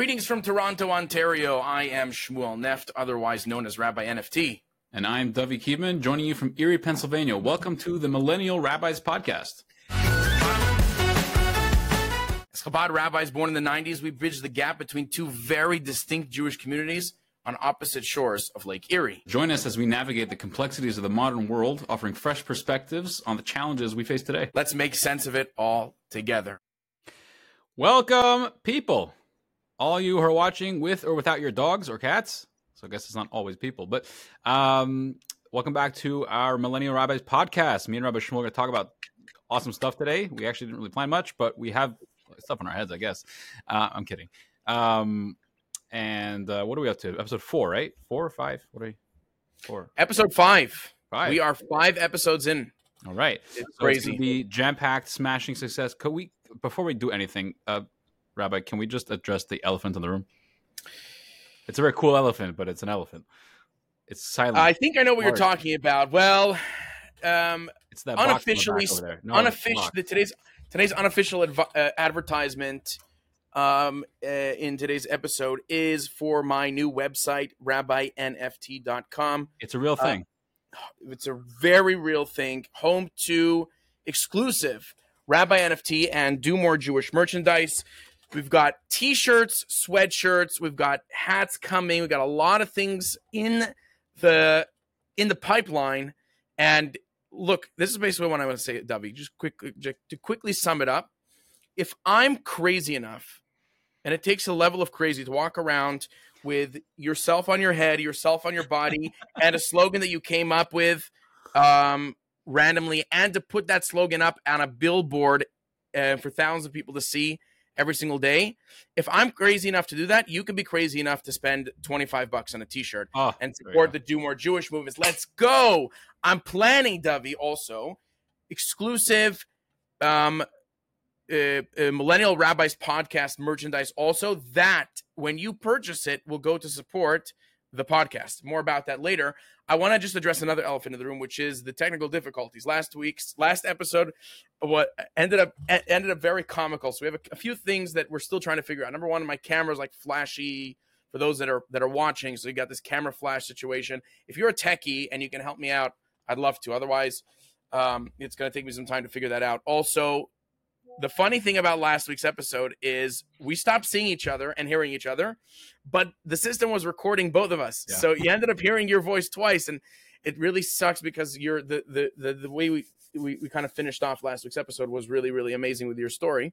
Greetings from Toronto, Ontario. I am Shmuel Neft, otherwise known as Rabbi NFT. And I'm Dovie Kievman, joining you from Erie, Pennsylvania. Welcome to the Millennial Rabbis Podcast. As Chabad rabbis born in the 90s, we bridged the gap between two very distinct Jewish communities on opposite shores of Lake Erie. Join us as we navigate the complexities of the modern world, offering fresh perspectives on the challenges we face today. Let's make sense of it all together. Welcome, people. All you who are watching with or without your dogs or cats. So I guess it's not always people, but um, welcome back to our Millennial Rabbis podcast. Me and Rabbi Shmuel are going to talk about awesome stuff today. We actually didn't really plan much, but we have stuff in our heads, I guess. Uh, I'm kidding. Um, and uh, what are we up to? Episode four, right? Four or five? What are we? Four. Episode five. Five. We are five episodes in. All right. It's So it's crazy. gonna be jam packed, smashing success. Could we, before we do anything, uh, Rabbi, can we just address the elephant in the room? It's a very cool elephant, but it's an elephant. It's silent. I think I know what you're talking about. Well, um, it's that box the unofficially. No, unofficial, the, today's today's unofficial adv- uh, advertisement um, uh, in today's episode is for my new website, rabbinft.com. It's a real uh, thing. It's a very real thing. Home to exclusive Rabbi NFT and Do More Jewish merchandise. We've got t-shirts, sweatshirts, we've got hats coming. We've got a lot of things in the in the pipeline. And look, this is basically what I want to say, Dovie. Just quickly just to quickly sum it up. If I'm crazy enough, and it takes a level of crazy to walk around with yourself on your head, yourself on your body, and a slogan that you came up with um, randomly, and to put that slogan up on a billboard uh, for thousands of people to see every single day. If I'm crazy enough to do that, you can be crazy enough to spend 25 bucks on a t-shirt Oh, and support the Do More Jewish movements. Let's go. I'm planning, Dovie, also exclusive um, uh, uh, Millennial Rabbis podcast merchandise. Also, that when you purchase it will go to support the podcast. More about that later. I want to just address another elephant in the room, which is the technical difficulties. Last week's last episode, what ended up ended up very comical. So we have a, a few things that we're still trying to figure out. Number one, my camera's like flashy for those that are that are watching. So you got this camera flash situation. If you're a techie and you can help me out, I'd love to. Otherwise, um, it's going to take me some time to figure that out. Also, the funny thing about last week's episode is we stopped seeing each other and hearing each other, but the system was recording both of us. Yeah. So you ended up hearing your voice twice, and it really sucks because you're the the the, the way we, we we kind of finished off last week's episode was really really amazing with your story.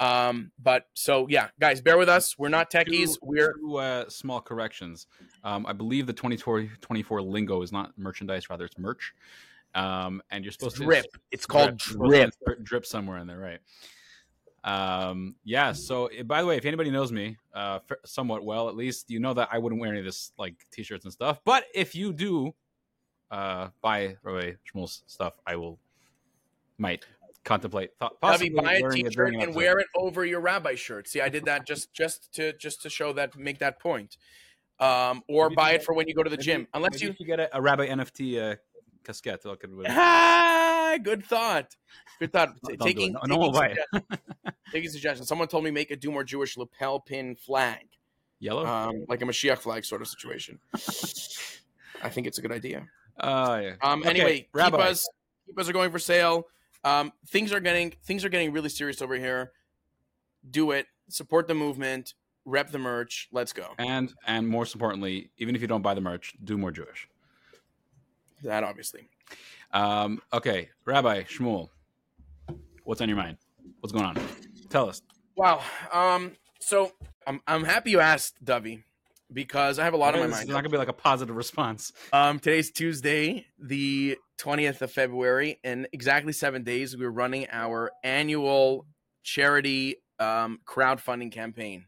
Um, but so yeah, guys, bear with us. We're not techies. Two- We're two, uh, small corrections. Um, I believe the 24, 24 lingo is not merchandise, rather it's merch. Um, and you're supposed drip. to drip. It's called to drip. drip somewhere in there, right? Um, yeah. So, eh, by the way, if anybody knows me uh, somewhat well, at least you know that I wouldn't wear any of this like t-shirts and stuff. But if you do uh, buy Rabbi Shmuel's stuff, I will might contemplate Bobby, possibly buy a t-shirt and wear it over your rabbi shirt. See, I did that just just to just to show that make that point. Um, or Maybe buy it for when you go to the Maybe- gym. Unless you could get a, a Rabbi NFT uh, casquette. so I could- ah, good thought. Good thought. Don't do it. taking No- no taking, will buy it. taking suggestions. Someone told me make a do more Jewish lapel pin flag, Yellow. um, like a Mashiach flag sort of situation. I think it's a good idea. Oh yeah. Um, Okay, anyway, Rabbi. keepers, keepers are going for sale. Um, things are getting things are getting really serious over here. Do it. Support the movement. Rep the merch. Let's go. And and most importantly, even if you don't buy the merch, do more Jewish. That obviously. Um, okay, Rabbi Shmuel, what's on your mind? What's going on? Tell us. Wow. Um. So I'm I'm happy you asked, Dovie, because I have a lot on my mind. It's not gonna be like a positive response. Um, today's Tuesday, the 20th of February. In exactly seven days, we're running our annual Charidy um, crowdfunding campaign,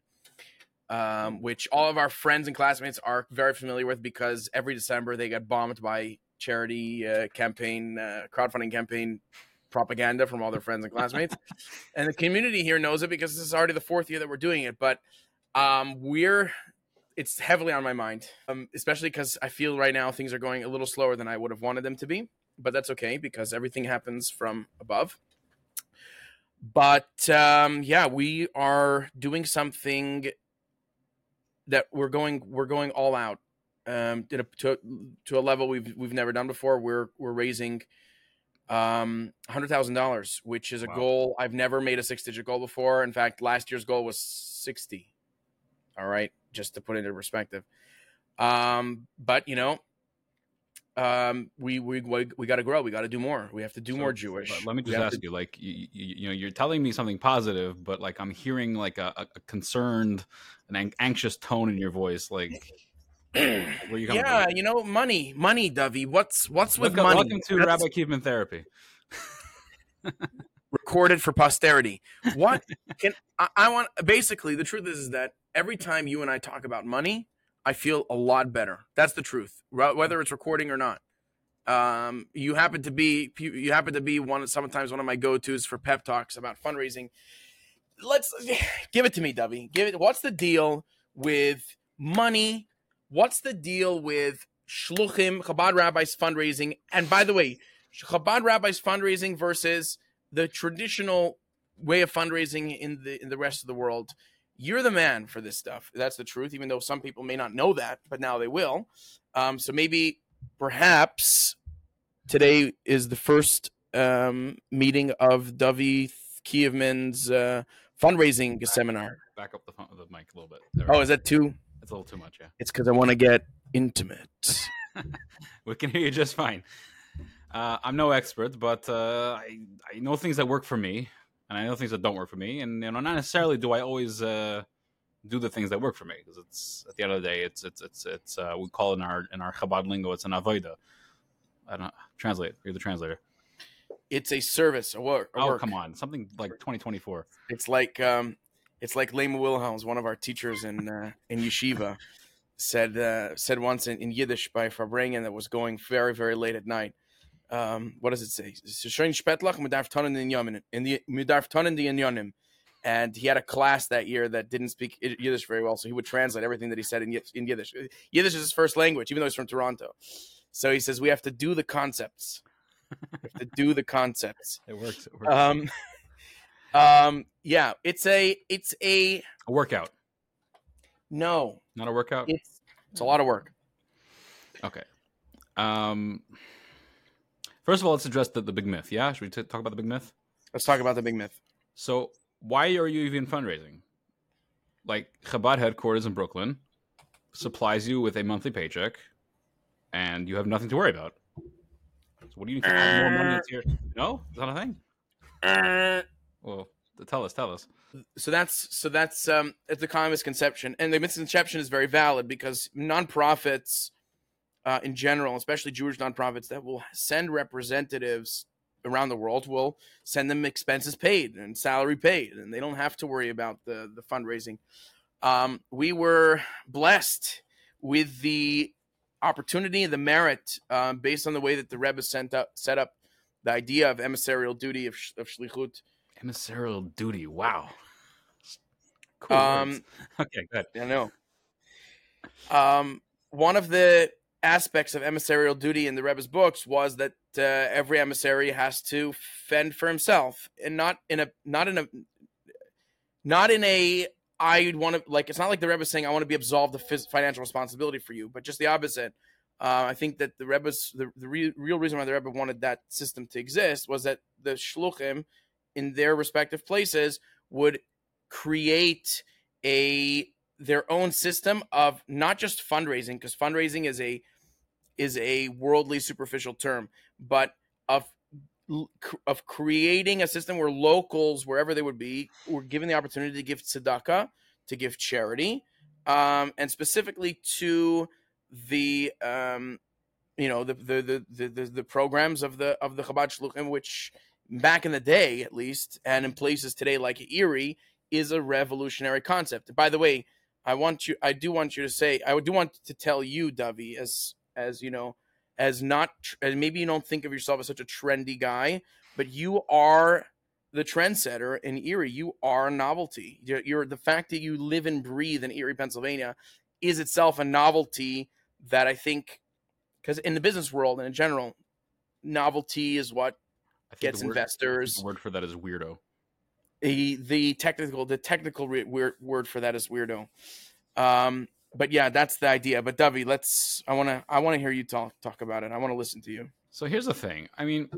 um, which all of our friends and classmates are very familiar with because every December they get bombed by Charidy uh, campaign, uh, crowdfunding campaign propaganda from all their friends and classmates. and the community here knows it because this is already the fourth year that we're doing it. But um, we're it's heavily on my mind, um, especially because I feel right now things are going a little slower than I would have wanted them to be. But that's okay because everything happens from above. But um, yeah, we are doing something that we're going we're going all out um, to, to to a level we've we've never done before. We're we're raising um hundred thousand dollars, which is a Wow. goal I've never made a six digit goal before. In fact, last year's goal was sixty. All right, just to put it into perspective. Um, but you know, um, we we we, we got to grow. We got to do more. We have to do So, more Jewish. But let me just ask to- you, like, you, you, you know, you're telling me something positive, but like I'm hearing like a, a a concerned, an an- anxious tone in your voice. Like, you yeah, from? you know, money, money, Dovie. What's what's with Welcome, money? welcome to That's- Rabbi Kievman therapy. recorded for posterity. What can I, I want? Basically, the truth is, is that every time you and I talk about money, I feel a lot better. That's the truth, Wh- whether it's recording or not. Um, you happen to be you happen to be one sometimes one of my go tos for pep talks about fundraising. Let's give it to me, Dovie. Give it. What's the deal with money? What's the deal with shluchim Chabad rabbis fundraising? And by the way, Chabad rabbis fundraising versus the traditional way of fundraising in the in the rest of the world. You're the man for this stuff. That's the truth, even though some people may not know that, but now they will. Um, so maybe, perhaps, today is the first um, meeting of Dovie Kievman's uh, fundraising seminar. Back up the the mic a little bit. There Oh, is that too? It's a little too much. Yeah, It's because I want to get intimate. we can hear you just fine. Uh, I'm no expert, but uh, I I know things that work for me, and I know things that don't work for me, and you know, not necessarily do I always uh, do the things that work for me because it's at the end of the day, it's it's it's it's uh, we call it in our in our Chabad lingo, it's an avoida. I don't translate. You're the translator. It's a service, a work. A Oh work. come on, something like 2024. It's like um, it's like Lema Wilhelms, one of our teachers in uh, in yeshiva, said uh, said once in, in Yiddish by Farbrengen that was going very very late at night. Um, what does it say? Schön Spetlach mit darf in the mit darf tonnen die. And he had a class that year that didn't speak Yiddish very well, so he would translate everything that he said in, in Yiddish. Yiddish is his first language, even though he's from Toronto. So he says we have to do the concepts. we have to do the concepts. It works. It works. Um, um, yeah, it's a, it's a a workout, no. not a workout. It's it's a lot of work. Okay. Um. First of all, let's address the, the big myth. Yeah, should we t- talk about the big myth? Let's talk about the big myth. So, why are you even fundraising? Like Chabad headquarters in Brooklyn supplies you with a monthly paycheck, and you have nothing to worry about. So, what do you need to add more money into? No, is that a thing? Well, tell us, tell us. So that's so that's um it's a common misconception, and the misconception is very valid because nonprofits, uh, in general, especially Jewish nonprofits that will send representatives around the world, will send them expenses paid and salary paid, and they don't have to worry about the the fundraising. Um, we were blessed with the opportunity and the merit um, based on the way that the Rebbe sent up set up the idea of emissarial duty of, of shlichut Emissarial duty. Wow. Cool. Um, words. okay, good. I know. Um, one of the aspects of emissarial duty in the Rebbe's books was that uh, every emissary has to fend for himself, and not in a not in a not in a I want to like. It's not like the Rebbe saying I want to be absolved of phys- financial responsibility for you, but just the opposite. Uh, I think that the Rebbe's the, the re- real reason why the Rebbe wanted that system to exist was that the shluchim in their respective places would create a their own system of not just fundraising because fundraising is a is a worldly superficial term but of of creating a system where locals wherever they would be were given the opportunity to give tzedakah to give charity um, and specifically to the um, you know the the, the the the programs of the of the Chabad Shluchim which back in the day at least and in places today like Erie is a revolutionary concept. By the way, I want you I do want you to say I do want to tell you, Dovie, as as you know, as not as maybe you don't think of yourself as such a trendy guy, but you are the trendsetter in Erie. You are a novelty. You're, you're the fact that you live and breathe in Erie, Pennsylvania, is itself a novelty that I think, because in the business world and in general, novelty is what gets word, investors. The word for that is weirdo. the the technical the technical re- word word for that is weirdo. Um, but yeah, that's the idea. But Dovie, let's. I want to. I want to hear you talk talk about it. I want to listen to you. So here's the thing. I mean,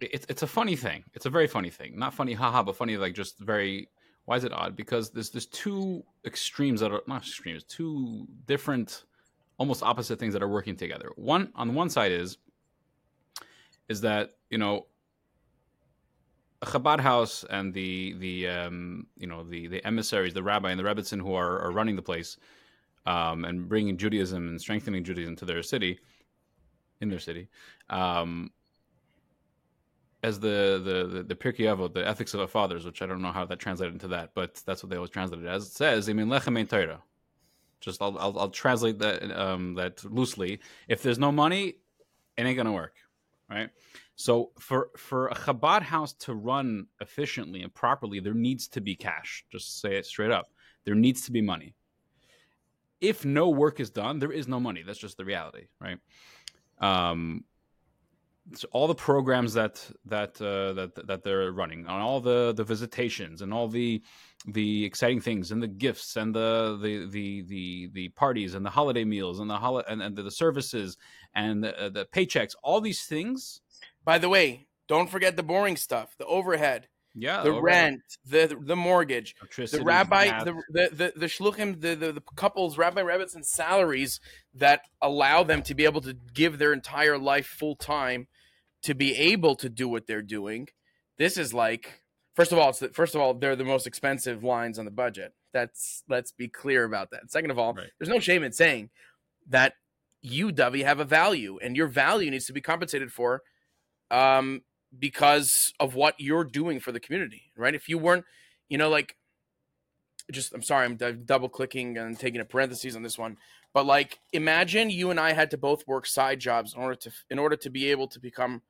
it's it's a funny thing. It's a very funny thing. Not funny, haha, but funny, like just very. Why is it odd? Because there's there's two extremes that are not extremes, two different, almost opposite things that are working together. One on the one side is, is that you know Chabad house and the the um, you know the the emissaries, the rabbi and the rebbitzin who are, are running the place, um, and bringing Judaism and strengthening Judaism to their city, in their city, um, as the the the, the Pirkei Avot, the ethics of the fathers, which I don't know how that translated into that, but that's what they always translate it as. It says, "I mean lechem Torah." Just I'll, I'll, I'll translate that um, that loosely. If there's no money, it ain't gonna work, right? So for for a Chabad house to run efficiently and properly, there needs to be cash. Just say it straight up. There needs to be money. If no work is done, there is no money. That's just the reality, right? Um, so all the programs that that uh, that that they're running, on all the the visitations and all the the exciting things and the gifts and the the the the, the parties and the holiday meals and the hol- and, and the services and the, the paychecks, all these things by the way, don't forget the boring stuff, the overhead, yeah, the rent, the the mortgage, the rabbi, the, the the the shluchim, the, the the couples, rabbi rabbits, and salaries that allow them to be able to give their entire life full time to be able to do what they're doing. This is like, first of all, it's the, first of all, they're the most expensive lines on the budget. That's let's be clear about that. Second of all, right. there's no shame in saying that you, Dovie, have a value, and your value needs to be compensated for um, because of what you're doing for the community, right? If you weren't, you know, like, just I'm sorry, I'm d- double clicking and taking a parentheses on this one, but like, imagine you and I had to both work side jobs in order to in order to be able to become,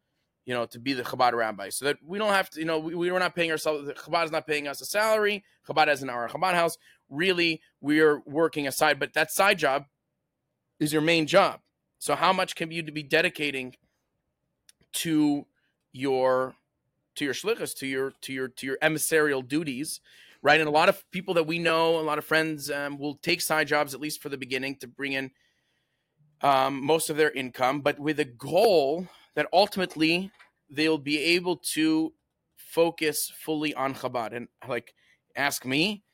you know, to be the Chabad rabbi, so that we don't have to, you know, we, we're not paying ourselves. Chabad is not paying us a salary. Chabad has an our Chabad house. Really, we're working aside, but that side job is your main job. So how much can you be dedicating? To your to your shlichus, to your to your to your emissarial duties, right? And a lot of people that we know, a lot of friends, um, will take side jobs at least for the beginning to bring in um, most of their income, but with a goal that ultimately they'll be able to focus fully on Chabad. And like, ask me,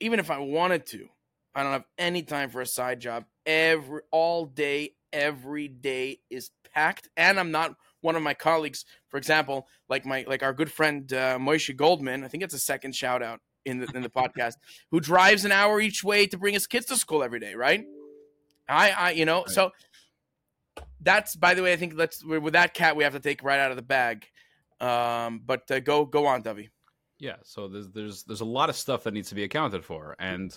even if I wanted to, I don't have any time for a side job. Every all day, every day is packed, and I'm not one of my colleagues, for example, like my like our good friend uh, Goldman. I think it's a second shout out in the in the podcast, who drives an hour each way to bring his kids to school every day, right? I I you know right. so that's by the way I think let's with that cat we have to take right out of the bag. Um, but uh, go go on, Dovie. Yeah, so there's there's there's a lot of stuff that needs to be accounted for, and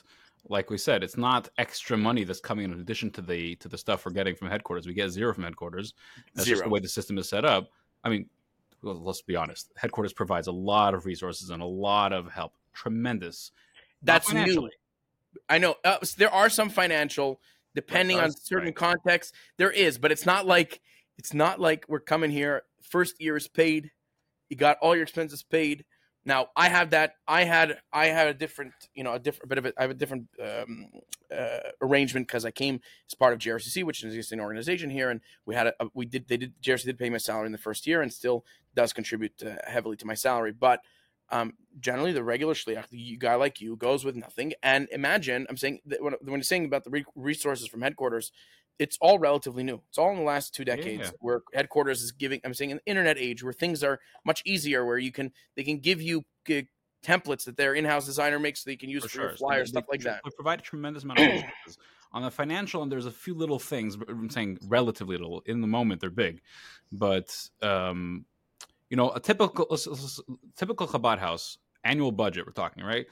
like we said, it's not extra money that's coming in addition to the to the stuff we're getting from headquarters. We get zero from headquarters. That's zero. just the way the system is set up. I mean, well, let's be honest. Headquarters provides a lot of resources and a lot of help. Tremendous. That's new. I know uh, there are some financial, depending on certain right. contexts. There is, but it's not like it's not like we're coming here. First year is paid. You got all your expenses paid now I have that. I had I had a different, you know, a different bit of. I have a different um, uh, arrangement because I came as part of JRCC, which is an organization here, and we had a, a we did they did JRCC did pay my salary in the first year and still does contribute uh, heavily to my salary, but. Um, generally, the regular shliach, the guy like you, goes with nothing. And imagine, I'm saying when, when you're saying about the re- resources from headquarters, it's all relatively new. It's all in the last two decades yeah. where headquarters is giving. I'm saying an internet age where things are much easier, where you can they can give you templates that their in-house designer makes that you can use for, for sure. your flyers, so stuff like that. We provide a tremendous amount of resources. On the financial and there's a few little things. I'm saying relatively little. In the moment, they're big, but um, you know, a typical typical Chabad house annual budget. We're talking right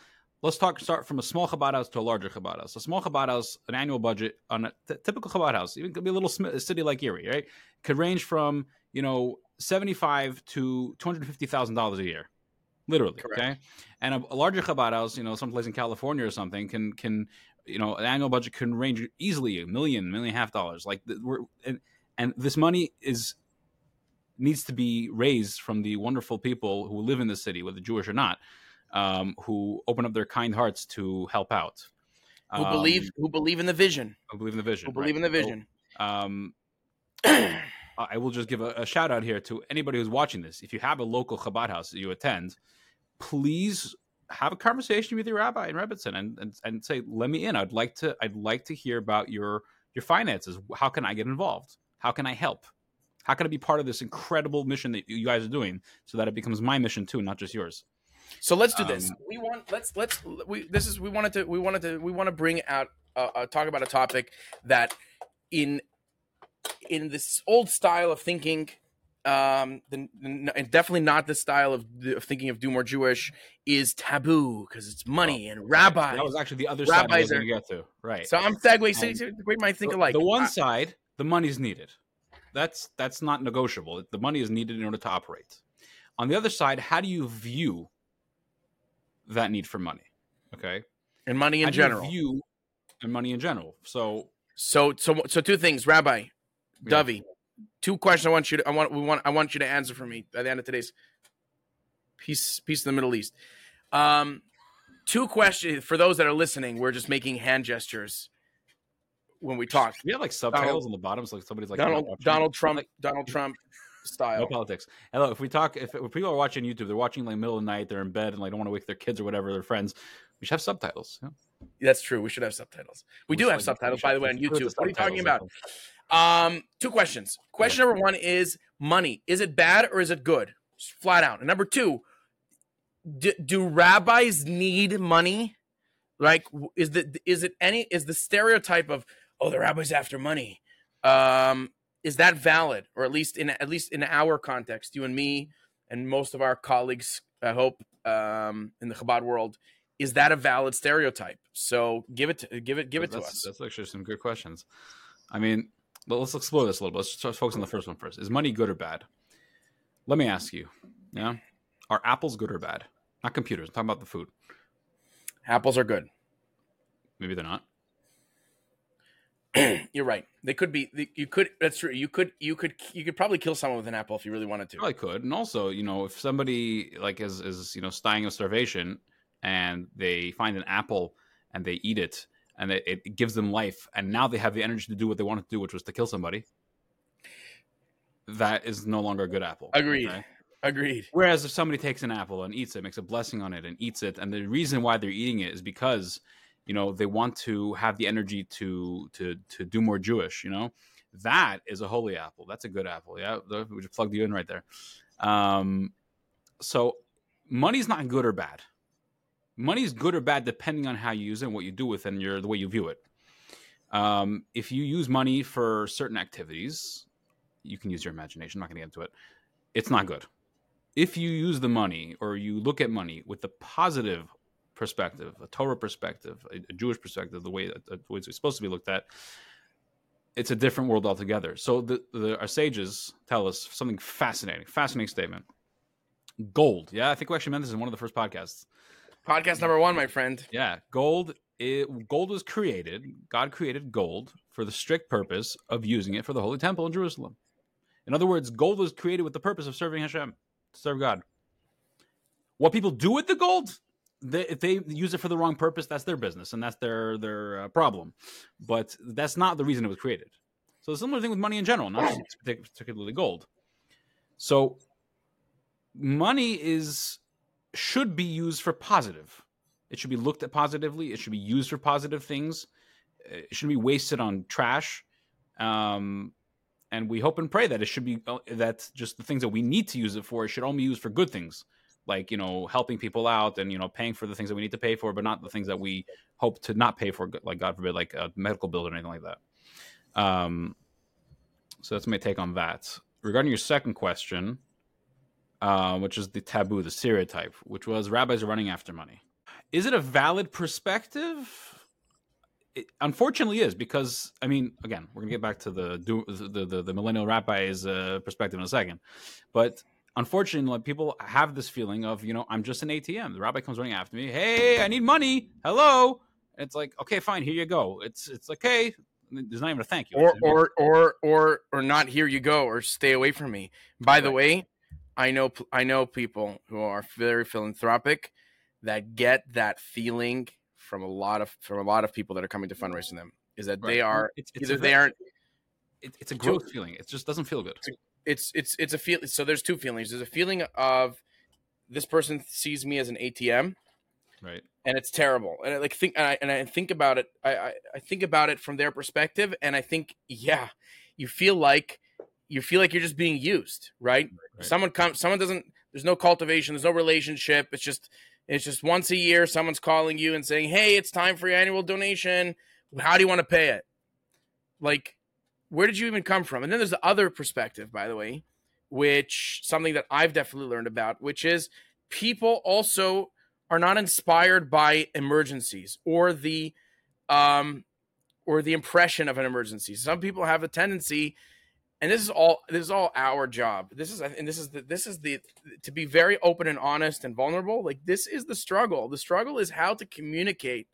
let's talk start from a small Chabad house to a larger Chabad house. A small Chabad house, an annual budget on a t- typical Chabad house, even could be a little sm- a city like Erie, right? Could range from you know seventy five to two hundred fifty thousand dollars a year, literally. Correct. Okay, and a, a, larger Chabad house, you know, someplace in California or something, can can you know an annual budget can range easily a million, million and a half dollars. Like we're and, and this money is needs to be raised from the wonderful people who live in the city, whether Jewish or not um, who open up their kind hearts to help out. who believe who believe in the vision. Who believe in the vision. Who believe right. in the vision. So, um, I will just give a, a, shout out here to anybody who's watching this. If you have a local Chabad house that you attend, please have a conversation with your rabbi in Rebbitzin and, and and say, "Let me in. I'd like to. I'd like to hear about your your finances. How can I get involved? How can I help? How can I be part of this incredible mission that you guys are doing, so that it becomes my mission too, not just yours?" So let's do this. Um, we want let's let's we this is we wanted to we wanted to we want to bring out uh, uh, talk about a topic that in in this old style of thinking um the, the, definitely not the style of, of, thinking of do more jewish is taboo because it's money oh, and rabbis. that was actually the other side going to get to. Right. So i'm segueing so great might think alike. the one I, side the money's needed. That's that's not negotiable. The money is needed in order to operate. On the other side how do you view that need for money okay and money in how general view and money in general so so so so two things rabbi Dovie, two questions I want you to I want we want I want you to answer for me at the end of today's piece piece of the Middle East. Um, two questions for those that are listening. We're just making hand gestures when we talk. We have like subtitles Donald, on the bottom, so like somebody's like Donald Donald Trump Donald Trump style. No politics. Hello, if we talk, if, if people are watching YouTube, they're watching like middle of the night, they're in bed and like don't want to wake their kids or whatever, their friends. We should have subtitles. Yeah. That's true. We should have subtitles. We, we do have like, subtitles, by the way, on YouTube. What are you talking about? Um, two questions. Question number one is money. Is it bad or is it good? Flat out. And number two, do, do rabbis need money? Like, is the is it any is the stereotype of oh the rabbis after money? Um, is that valid, or at least in at least in our context, you and me, and most of our colleagues, I hope, um, in the Chabad world, is that a valid stereotype? So give it to, give it give it that's, to us. That's actually some good questions. I mean, but let's explore this a little bit. Let's focus on the first one first. Is money good or bad? Let me ask you. Yeah, are apples good or bad? Not computers. I'm talking about the food. Apples are good. Maybe they're not. You're right. They could be. You could. That's true. You could. You could. You could probably kill someone with an apple if you really wanted to. Probably could. And also, you know, if somebody like is is you know dying of starvation and they find an apple and they eat it and it, it gives them life, and now they have the energy to do what they wanted to do, which was to kill somebody. That is no longer a good apple. Agreed. Okay? Agreed. Whereas if somebody takes an apple and eats it, makes a blessing on it and eats it, and the reason why they're eating it is because you know they want to have the energy to to to do more Jewish. You know, that is a holy apple. That's a good apple. Yeah, we just plugged you in right there. Um, so money's not good or bad money is good or bad depending on how you use it and what you do with it and your the way you view it. Um, if you use money for certain activities, you can use your imagination. I'm not going to get into it. It's not good. If you use the money or you look at money with the positive perspective, a Torah perspective, a, a Jewish perspective, the way that the way it's supposed to be looked at, it's a different world altogether. So the, the our sages tell us something fascinating, fascinating statement. Gold. Yeah, I think we actually meant this in one of the first podcasts. Podcast number one, my friend. Yeah, gold. It, gold was created. God created gold for the strict purpose of using it for the holy temple in Jerusalem. In other words, gold was created with the purpose of serving Hashem, to serve God. What people do with the gold, they, if they use it for the wrong purpose, that's their business and that's their their uh, problem. But that's not the reason it was created. So, similar thing with money in general, not just particularly gold. So, money is should be used for positive. It should be looked at positively. It should be used for positive things. It shouldn't be wasted on trash. Um, and we hope and pray that it should be uh, that just the things that we need to use it for it should only be used for good things, like you know helping people out and you know paying for the things that we need to pay for, but not the things that we hope to not pay for, like God forbid, like a medical bill or anything like that. Um, so that's my take on that. Regarding your second question, uh, which is the taboo, the stereotype, which was rabbis are running after money. Is it a valid perspective? It unfortunately is because I mean, again, we're gonna get back to the the the, the millennial rabbi's uh, perspective in a second, but unfortunately, like, people have this feeling of you know I'm just an ATM. The rabbi comes running after me. Hey, I need money. Hello. And it's like okay, fine, here you go. It's it's okay. There's not even a thank you. Or or or or or not here you go or stay away from me. By right. the way, I know I know people who are very philanthropic that get that feeling from a lot of from a lot of people that are coming to fundraising them is that they are It's, it's either a they aren't it- it's a gross feeling. It just doesn't feel good. It's it's it's a feel so there's two feelings. There's a feeling of this person sees me as an atm Right. and it's terrible. And i like think and i, and I think about it I, I i think about it from their perspective. And i think yeah you feel like you feel like you're just being used right, Right. someone comes someone doesn't there's no cultivation there's no relationship. It's just it's just once a year someone's calling you and saying hey it's time for your annual donation. How do you want to pay it? Like where did you even come from? And then there's the other perspective by the way which something that i've definitely learned about which is people also are not inspired by emergencies or the um or the impression of an emergency. Some people have a tendency and this is all this is all our job. This is and this is the this is the to be very open and honest and vulnerable like this is the struggle. The struggle is how to communicate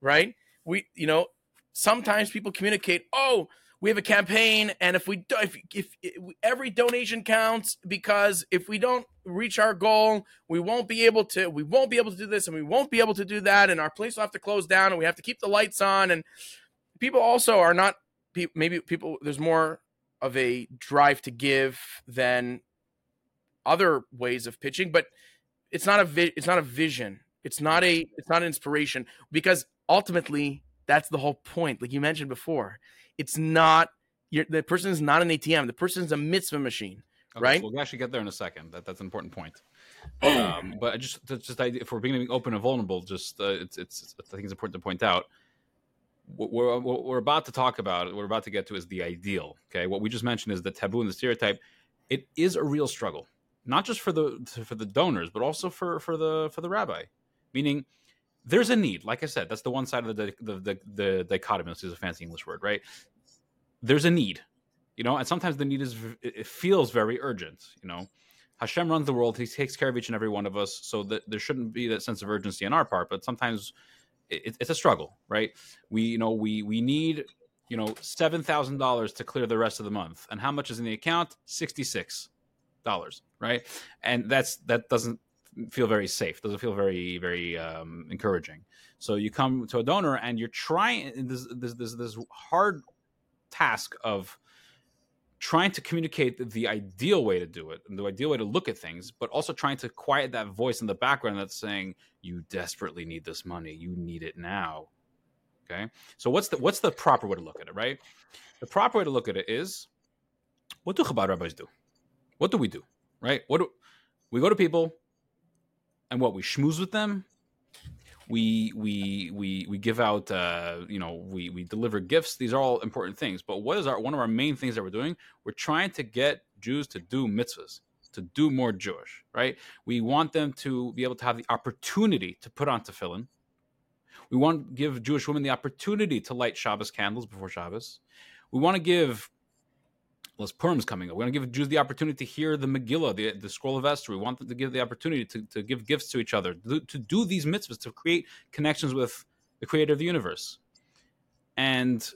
right? We you know sometimes people communicate oh we have a campaign and if we do if, if, if every donation counts because if we don't reach our goal we won't be able to we won't be able to do this and we won't be able to do that and our place will have to close down and we have to keep the lights on and people also are not maybe people there's more of a drive to give than other ways of pitching but it's not a vi- it's not a vision. It's not a it's not an inspiration because ultimately that's the whole point like you mentioned before it's not you're, the person is not an atm the person is a mitzvah machine Okay, Right? So we'll actually get there in a second. That that's an important point. um, but I just just if we're being open and vulnerable, just uh, it's, it's I think it's important to point out. What we're, what we're about to talk about, what we're about to get to, is the ideal. Okay, what we just mentioned is the taboo and the stereotype. It is a real struggle, not just for the for the donors, but also for for the for the rabbi. Meaning, there's a need. Like I said, that's the one side of the the the, the dichotomy. This is a fancy English word, right? There's a need you know and sometimes the need is it feels very urgent you know hashem runs the world he takes care of each and every one of us so that there shouldn't be that sense of urgency on our part but sometimes it, it's a struggle right we you know we we need you know $7000 to clear the rest of the month and how much is in the account 66 dollars right and that's that doesn't feel very safe doesn't feel very very um, encouraging so you come to a donor and you're trying this this this, this hard task of trying to communicate the, ideal way to do it and the ideal way to look at things, but also trying to quiet that voice in the background that's saying, "You desperately need this money. You need it now." Okay, so what's the what's the proper way to look at it? Right, the proper way to look at it is, what do Chabad rabbis do? What do we do? Right, what do we go to people, and what we schmooze with them, we we we we give out uh you know we we deliver gifts. These are all important things but what is our one of our main things that we're doing? We're trying to get jews to do mitzvahs to do more jewish right? We want them to be able to have the opportunity to put on tefillin. We want to give jewish women the opportunity to light shabbos candles before shabbos. We want to give as Purim's coming up. We're going to give Jews the opportunity to hear the Megillah, the, the scroll of Esther. We want them to give the opportunity to, to give gifts to each other, to, to do these mitzvahs, to create connections with the creator of the universe. And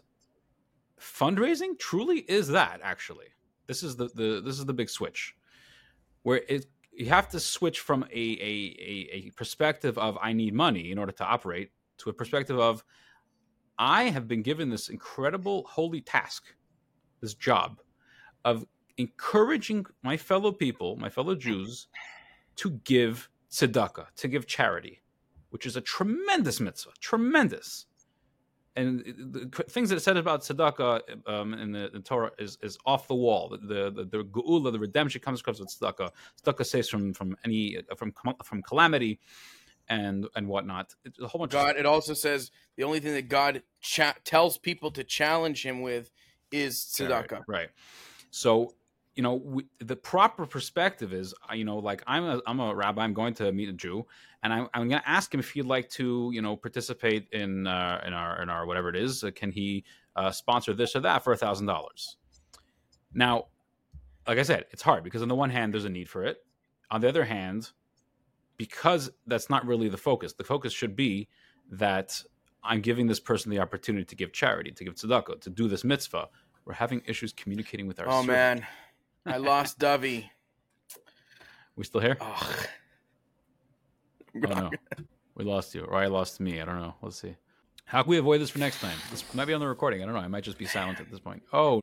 fundraising truly is that, actually. This is the, the this is the big switch. Where it you have to switch from a, a, a perspective of I need money in order to operate to a perspective of I have been given this incredible holy task, this job of encouraging my fellow people, my fellow Jews, to give tzedakah, to give charity, which is a tremendous mitzvah, tremendous. And the things that are said about tzedakah um, in the, the Torah is, is off the wall. The the, the, the geula, the redemption comes across with tzedakah. Tzedakah saves from from any from from calamity and and whatnot. It's a whole bunch. God, of, it also says the only thing that God cha- tells people to challenge him with is tzedakah. Right. So, you know, we, the proper perspective is, uh, you know, like I'm a I'm a rabbi. I'm going to meet a Jew, and I'm I'm going to ask him if he'd like to, you know, participate in uh, in our in our whatever it is. Uh, can he uh, sponsor this or that for a thousand dollars? Now, like I said, it's hard because on the one hand, there's a need for it. On the other hand, because that's not really the focus. The focus should be that I'm giving this person the opportunity to give charity, to give tzedakah, to do this mitzvah. We're having issues communicating with our. Oh servant. man, I lost Dovie. we still here? Oh. Oh, no. We lost you, or I lost me. I don't know. Let's see. How can we avoid this for next time? This might be on the recording. I don't know. I might just be silent at this point. Oh,